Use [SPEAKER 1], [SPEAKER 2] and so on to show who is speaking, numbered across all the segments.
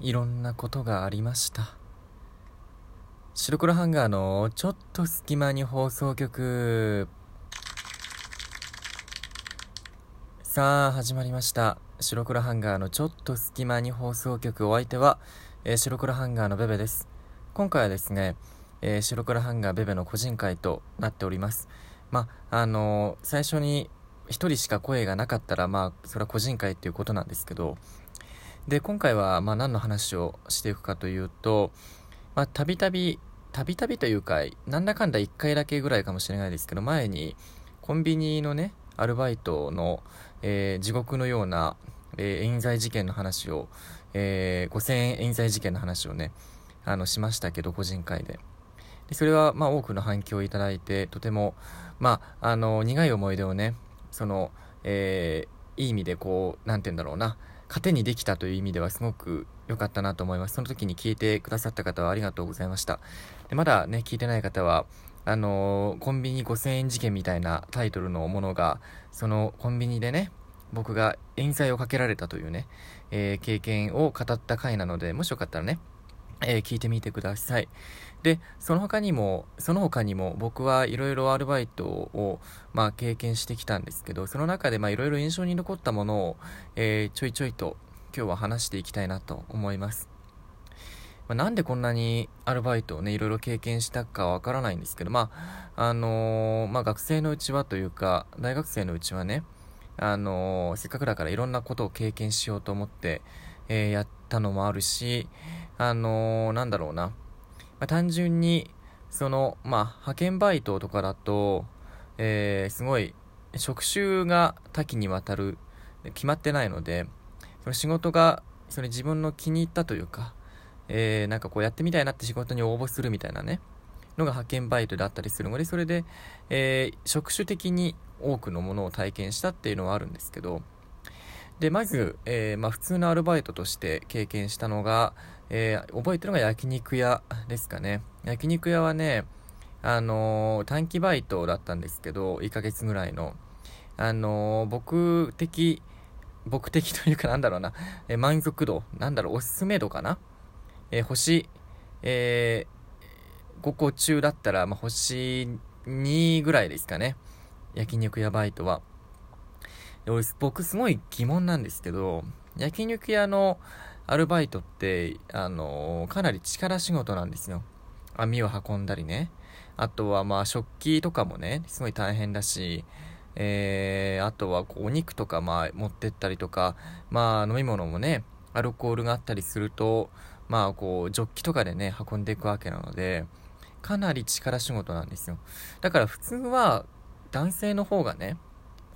[SPEAKER 1] いろんなことがありました。白黒ハンガーのちょっと隙間に放送局。さあ始まりました。白黒ハンガーのちょっと隙間に放送局。お相手は、えー、白黒ハンガーのベベです。今回はですね、えー、白黒ハンガーベベの個人会となっております。まあのー、最初に1人しか声がなかったらまあそれは個人会っていうことなんですけどで、今回は、まあ、何の話をしていくかというと、たびたび、たびたびというか、なんだかんだ1回だけぐらいかもしれないですけど、前に、コンビニのね、アルバイトの、えー、地獄のような、えー、冤罪事件の話を、えー、5000円冤罪事件の話をね、あの、しましたけど、個人会で。でそれは、まあ、多くの反響をいただいて、とても、まあ、あの、苦い思い出をね、その、えー、いい意味でこう、なんて言うんだろうな、糧にできたという意味ではすごく良かったなと思います。その時に聞いてくださった方はありがとうございました。でまだね、聞いてない方は、あのー、コンビニ5000円事件みたいなタイトルのものが、そのコンビニでね、僕が冤罪をかけられたというね、えー、経験を語った回なので、もしよかったらね、えー、聞いてみてください。で、その他にも、その他にも僕はいろいろアルバイトを、まあ、経験してきたんですけど、その中でいろいろ印象に残ったものを、えー、ちょいちょいと今日は話していきたいなと思います。まあ、なんでこんなにアルバイトをね、いろいろ経験したかわからないんですけど、まあ、あのー、まあ学生のうちはというか、大学生のうちはね、あのー、せっかくだからいろんなことを経験しようと思って、えー、やったのもあるし、あのー、なんだろうな。まあ、単純に、その、まあ、派遣バイトとかだと、えー、すごい、職種が多岐にわたる、決まってないので、その仕事が、それ自分の気に入ったというか、えー、なんかこうやってみたいなって仕事に応募するみたいなね、のが派遣バイトだったりするので、それで、えー、職種的に多くのものを体験したっていうのはあるんですけど、で、まず、えー、まあ、普通のアルバイトとして経験したのが、えー、覚えてるのが焼肉屋ですかね。焼肉屋はね、あのー、短期バイトだったんですけど、1ヶ月ぐらいの。あの僕的、僕的 というかなんだろうな、え満足度、なんだろう、おすすめ度かな。え星、え5個中だったら、まあ、星2ぐらいですかね。焼肉屋バイトは。俺、僕すごい疑問なんですけど、焼肉屋のアルバイトって、あの、かなり力仕事なんですよ。網を運んだりね。あとはまあ食器とかもね、すごい大変だし、えー、あとはこうお肉とかまあ持ってったりとか、まあ飲み物もね、アルコールがあったりすると、まあこうジョッキとかでね、運んでいくわけなので、かなり力仕事なんですよ。だから普通は男性の方がね、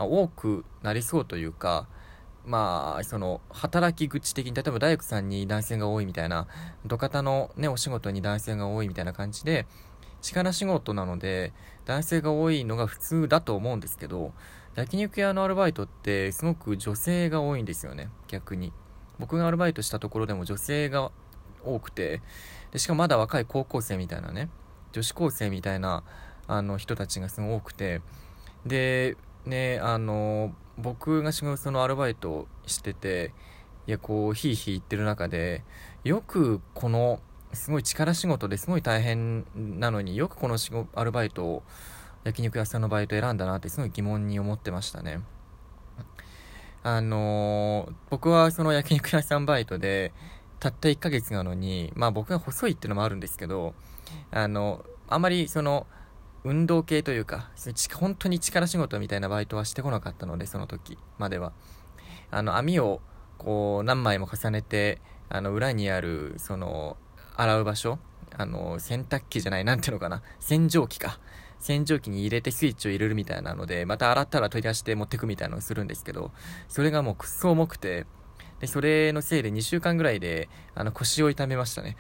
[SPEAKER 1] 多くなりそうというか、まあ、その、働き口的に、例えば大工さんに男性が多いみたいな、土方のね、お仕事に男性が多いみたいな感じで、力仕事なので、男性が多いのが普通だと思うんですけど、焼肉屋のアルバイトってすごく女性が多いんですよね、逆に。僕がアルバイトしたところでも女性が多くて、でしかもまだ若い高校生みたいなね、女子高生みたいな、あの人たちがすごい多くて、で、ね、あの、僕が仕事のアルバイトしてて、いや、こう、ひいひい言ってる中で、よくこの、すごい力仕事ですごい大変なのによくこの仕事アルバイトを焼肉屋さんのバイト選んだなってすごい疑問に思ってましたね。あの、僕はその焼肉屋さんバイトでたった1ヶ月なのにまあ僕が細いっていうのもあるんですけどあのあまりその運動系というか、本当に力仕事みたいなバイトはしてこなかったので、その時までは。あの、網をこう何枚も重ねて、あの、裏にある、その、洗う場所、あの、洗濯機じゃない、なんていうのかな、洗浄機か。洗浄機に入れてスイッチを入れるみたいなので、また洗ったら取り出して持ってくみたいなのをするんですけど、それがもうくっそ重くて、で、それのせいで2週間ぐらいで、あの、腰を痛めましたね。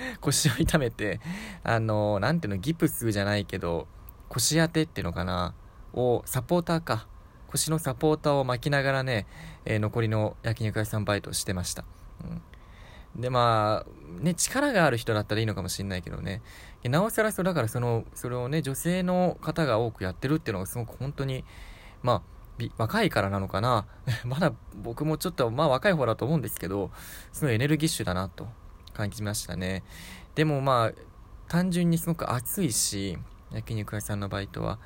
[SPEAKER 1] 腰を痛めて、あの、なんていうの、ギプスじゃないけど、腰当てっていうのかな、を、サポーターか。腰のサポーターを巻きながらね、えー、残りの焼肉屋さんバイトしてました。うん、で、まあ、ね、力がある人だったらいいのかもしれないけどね、なおさらそう、だからその、それをね、女性の方が多くやってるっていうのがすごく本当に、まあ、若いからなのかな まだ僕もちょっとまあ若い方だと思うんですけど、すごいエネルギッシュだなと感じましたね。でもまあ、単純にすごく暑いし、焼肉屋さんのバイトは。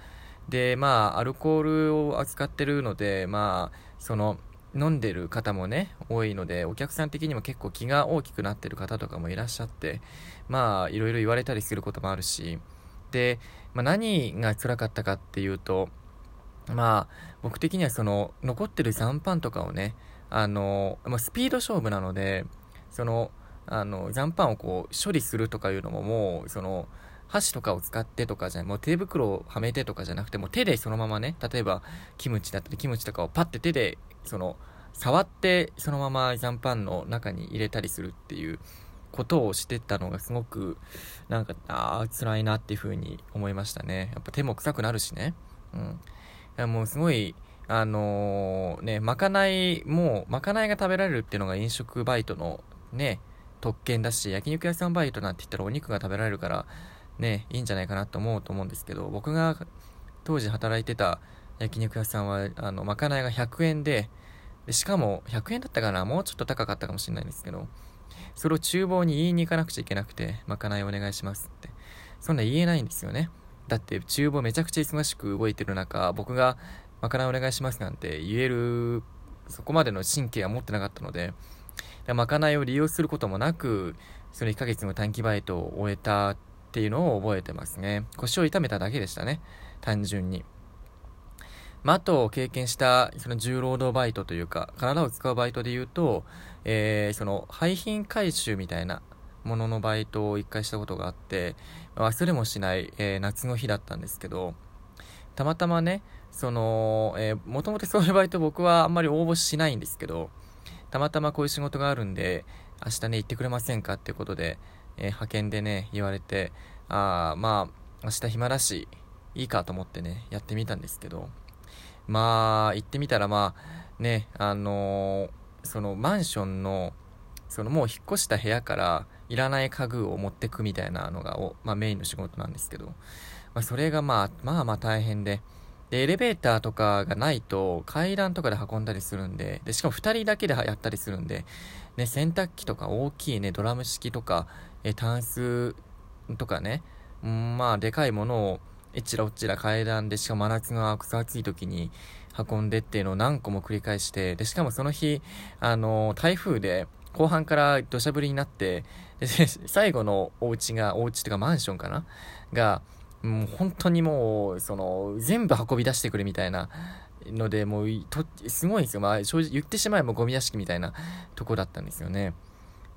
[SPEAKER 1] で、まあ、アルコールを扱ってるので、まあ、その、飲んでる方もね、多いので、お客さん的にも結構気が大きくなってる方とかもいらっしゃって、まあ、いろいろ言われたりすることもあるし、で、まあ、何が辛かったかっていうと、まあ、僕的にはその、残ってる残飯とかをね、あの、ま、スピード勝負なので、その、あの、残飯をこう、処理するとかいうのももう、その、箸とかを使ってとかじゃもう手袋をはめてとかじゃなくても手でそのままね例えばキムチだったりキムチとかをパッて手でその触ってそのまま残飯の中に入れたりするっていうことをしてたのがすごくなんかああ辛いなっていう風に思いましたね。やっぱ手も臭くなるしね。うん。いやもうすごいあのー、ねまかないもうまかないが食べられるっていうのが飲食バイトのね特権だし焼肉屋さんバイトなんて言ったらお肉が食べられるからね、いいんじゃないかなと思うと思うんですけど、僕が当時働いてた焼肉屋さんは、あの、まかないが100円で、でしかも100円だったかなもうちょっと高かったかもしれないんですけど、それを厨房に言いに行かなくちゃいけなくて、まかないお願いしますって。そんな言えないんですよね。だって厨房めちゃくちゃ忙しく動いてる中、僕がまかないお願いしますなんて言える、そこまでの神経は持ってなかったので、まかないを利用することもなく、その1ヶ月の短期バイトを終えたっていうのを覚えてますね。腰を痛めただけでしたね。単純に。まあ、あと経験したその重労働バイトというか、体を使うバイトで言うと、えー、その廃品回収みたいなもののバイトを一回したことがあって、忘れもしない、えー、夏の日だったんですけど、たまたまね、その、えー、もともとそういうバイト僕はあんまり応募しないんですけど、たまたまこういう仕事があるんで、明日ね、行ってくれませんかっていうことで、えー、派遣でね、言われて、ああ、まあ、明日暇だし、いいかと思ってね、やってみたんですけど、まあ、行ってみたら、まあ、ね、あのー、そのマンションの、そのもう引っ越した部屋からいらない家具を持ってくみたいなのがお、まあ、メインの仕事なんですけど、まあ、それがまあ、まあまあ大変で、で、エレベーターとかがないと階段とかで運んだりするんで、で、しかも2人だけでやったりするんで、ね、洗濯機とか大きいね、ドラム式とか、え、タンスとかね、うん、まあ、でかいものを、えちらおちら階段で、しかも真夏が草暑い時に運んでっていうのを何個も繰り返して、で、しかもその日、あの、台風で、後半から土砂降りになって、で、最後のお家が、お家っていうかマンションかな？が、もう本当にもう、その、全部運び出してくれみたいなので、もう、と、すごいんですよ。まあ、正直言ってしまえばゴミ屋敷みたいなとこだったんですよね。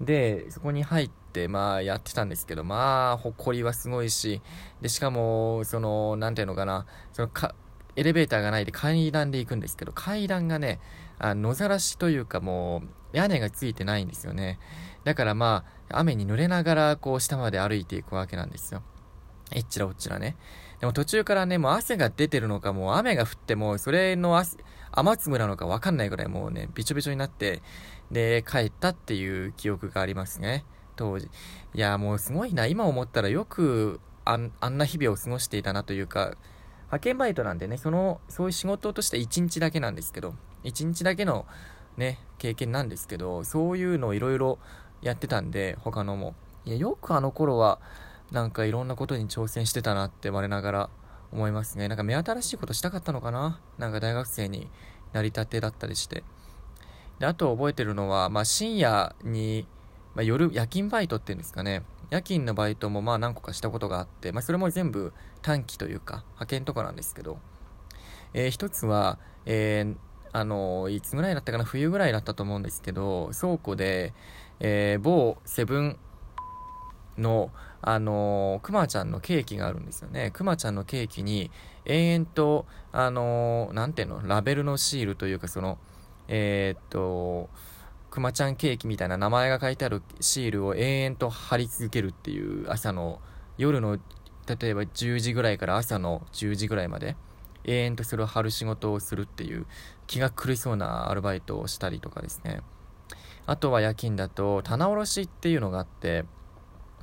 [SPEAKER 1] で、そこに入って、まあ、やってたんですけど、まあ、埃はすごいし、で、しかも、その、なんていうのかな、そのか、エレベーターがないで階段で行くんですけど、階段がね、あ野ざらしというかもう、屋根がついてないんですよね。だからまあ、雨に濡れながら、こう、下まで歩いていくわけなんですよ。えっちらおっちらね。でも途中からね、もう汗が出てるのか、もう雨が降っても、それの雨粒なのかわかんないぐらいもうね、びちょびちょになって、で、帰ったっていう記憶がありますね。当時。いや、もうすごいな。今思ったらよくあんあんな日々を過ごしていたなというか、派遣バイトなんでね、その、そういう仕事として1日だけなんですけど、1日だけのね、経験なんですけど、そういうのをいろいろやってたんで、他のも。いや、よくあの頃は、なんかいろんなことに挑戦してたなって我ながら思いますね。なんか目新しいことしたかったのかな？なんか大学生になりたてだったりして。で、あと覚えてるのは、まあ、深夜に、まあ、夜、夜勤バイトっていうんですかね。夜勤のバイトもまあ何個かしたことがあって、まあ、それも全部短期というか、派遣とかなんですけど、えー、一つは、えー、あのいつぐらいだったかな、冬ぐらいだったと思うんですけど、倉庫で、えー、某セブンの、あのくまちゃんのケーキがあるんですよね。くまちゃんのケーキに、延々と、あのなんていうの、ラベルのシールというか、その、えー、っと、くまちゃんケーキみたいな名前が書いてあるシールを延々と貼り続けるっていう朝の、夜の、例えば10時ぐらいから朝の10時ぐらいまで、延々とそれを貼る仕事をするっていう、気が狂いそうなアルバイトをしたりとかですね。あとは夜勤だと、棚卸しっていうのがあって、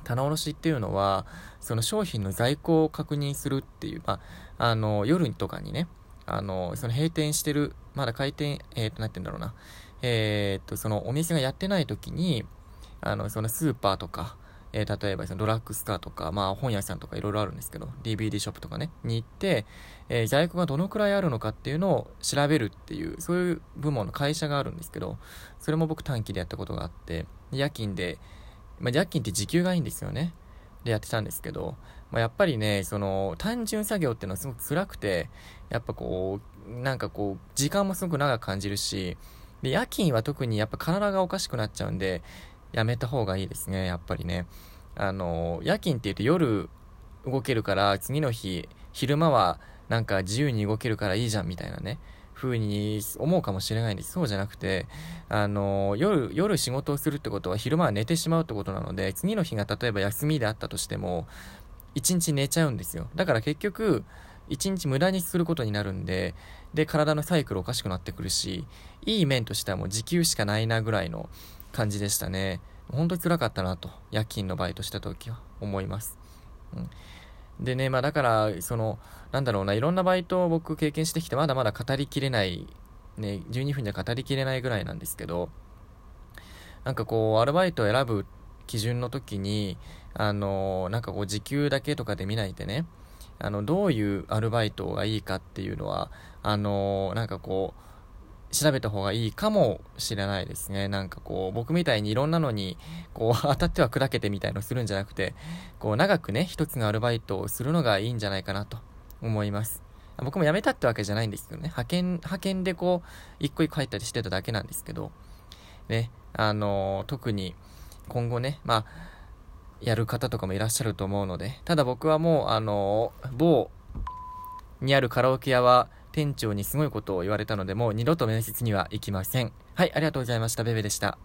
[SPEAKER 1] 棚卸しっていうのは、その商品の在庫を確認するっていう、まあ、あの、夜とかにね、あの、その閉店してる、まだ開店、えっ、ー、と、なんて言うんだろうな。えっ、と、そのお店がやってない時に、あの、そのスーパーとか、えー、例えばそのドラッグストアとか、まあ本屋さんとかいろいろあるんですけど、DVD ショップとかね、に行って、えー、在庫がどのくらいあるのかっていうのを調べるっていう、そういう部門の会社があるんですけど、それも僕短期でやったことがあって、夜勤で、まあ夜勤って時給がいいんですよね。でやってたんですけど、まあ、やっぱりね、その単純作業っていうのはすごく辛くて、やっぱこう、なんかこう、時間もすごく長く感じるし、で、夜勤は特にやっぱ体がおかしくなっちゃうんで、やめた方がいいですね、やっぱりね。あの、夜勤って言うと夜動けるから、次の日、昼間はなんか自由に動けるからいいじゃんみたいなね、風に思うかもしれないんです。そうじゃなくて、あの、夜、夜仕事をするってことは昼間は寝てしまうってことなので、次の日が例えば休みであったとしても、一日寝ちゃうんですよ。だから結局、一日無駄にすることになるんで、で、体のサイクルおかしくなってくるし、いい面としてはもう時給しかないなぐらいの感じでしたね。本当に辛かったなと、夜勤のバイトした時は思います。うん。でね、まあだから、その、なんだろうな、いろんなバイトを僕経験してきて、まだまだ語りきれない、ね、12分じゃ語りきれないぐらいなんですけど、なんかこう、アルバイトを選ぶ基準の時に、あの、なんかこう、時給だけとかで見ないでね、あの、どういうアルバイトがいいかっていうのは、あの、なんかこう、調べた方がいいかもしれないですね。なんかこう、僕みたいにいろんなのに、こう、当たっては砕けてみたいのするんじゃなくて、こう、長くね、一つのアルバイトをするのがいいんじゃないかなと思います。僕も辞めたってわけじゃないんですけどね、派遣、派遣でこう、一個一個入ったりしてただけなんですけど、ね、あのー、特に今後ね、まあ、やる方とかもいらっしゃると思うので、ただ僕はもう、あのー、某にあるカラオケ屋は、店長にすごいことを言われたので、もう二度と面接には行きません。はい、ありがとうございました。ベベでした。